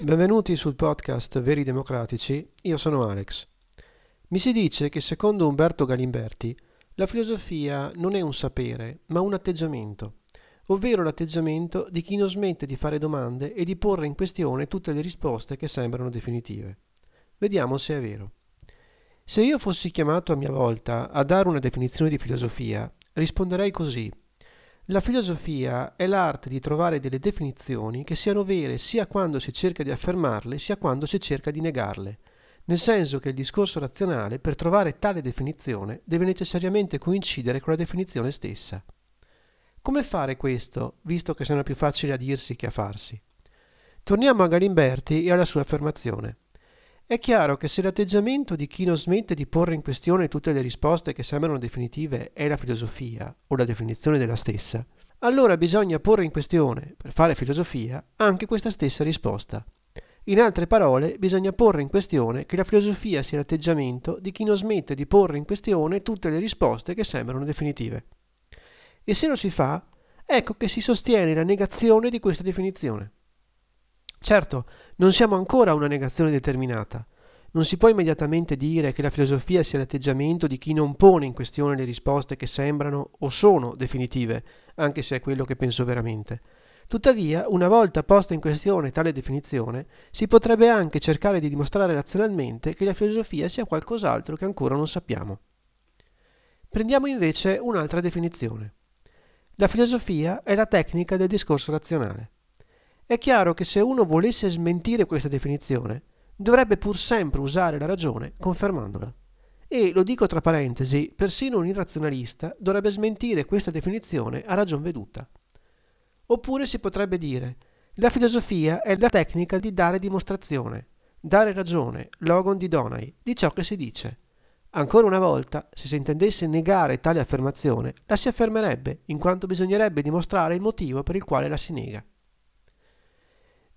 Benvenuti sul podcast Veri Democratici, io sono Alex. Mi si dice che secondo Umberto Galimberti la filosofia non è un sapere, ma un atteggiamento, ovvero l'atteggiamento di chi non smette di fare domande e di porre in questione tutte le risposte che sembrano definitive. Vediamo se è vero. Se io fossi chiamato a mia volta a dare una definizione di filosofia, risponderei così. La filosofia è l'arte di trovare delle definizioni che siano vere sia quando si cerca di affermarle sia quando si cerca di negarle, nel senso che il discorso razionale per trovare tale definizione deve necessariamente coincidere con la definizione stessa. Come fare questo, visto che sono più facili a dirsi che a farsi? Torniamo a Galimberti e alla sua affermazione. È chiaro che se l'atteggiamento di chi non smette di porre in questione tutte le risposte che sembrano definitive è la filosofia o la definizione della stessa, allora bisogna porre in questione, per fare filosofia, anche questa stessa risposta. In altre parole, bisogna porre in questione che la filosofia sia l'atteggiamento di chi non smette di porre in questione tutte le risposte che sembrano definitive. E se lo si fa, ecco che si sostiene la negazione di questa definizione. Certo, non siamo ancora a una negazione determinata. Non si può immediatamente dire che la filosofia sia l'atteggiamento di chi non pone in questione le risposte che sembrano o sono definitive, anche se è quello che penso veramente. Tuttavia, una volta posta in questione tale definizione, si potrebbe anche cercare di dimostrare razionalmente che la filosofia sia qualcos'altro che ancora non sappiamo. Prendiamo invece un'altra definizione. La filosofia è la tecnica del discorso razionale. È chiaro che se uno volesse smentire questa definizione, dovrebbe pur sempre usare la ragione confermandola. E, lo dico tra parentesi, persino un irrazionalista dovrebbe smentire questa definizione a ragion veduta. Oppure si potrebbe dire, la filosofia è la tecnica di dare dimostrazione, dare ragione, logon di Donai, di ciò che si dice. Ancora una volta, se si intendesse negare tale affermazione, la si affermerebbe, in quanto bisognerebbe dimostrare il motivo per il quale la si nega.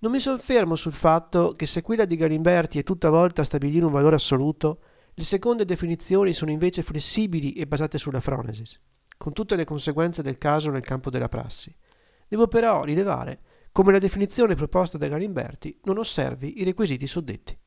Non mi soffermo sul fatto che se quella di Galimberti è tutta volta a stabilire un valore assoluto, le seconde definizioni sono invece flessibili e basate sulla fronesis, con tutte le conseguenze del caso nel campo della prassi. Devo però rilevare come la definizione proposta da Galimberti non osservi i requisiti suddetti.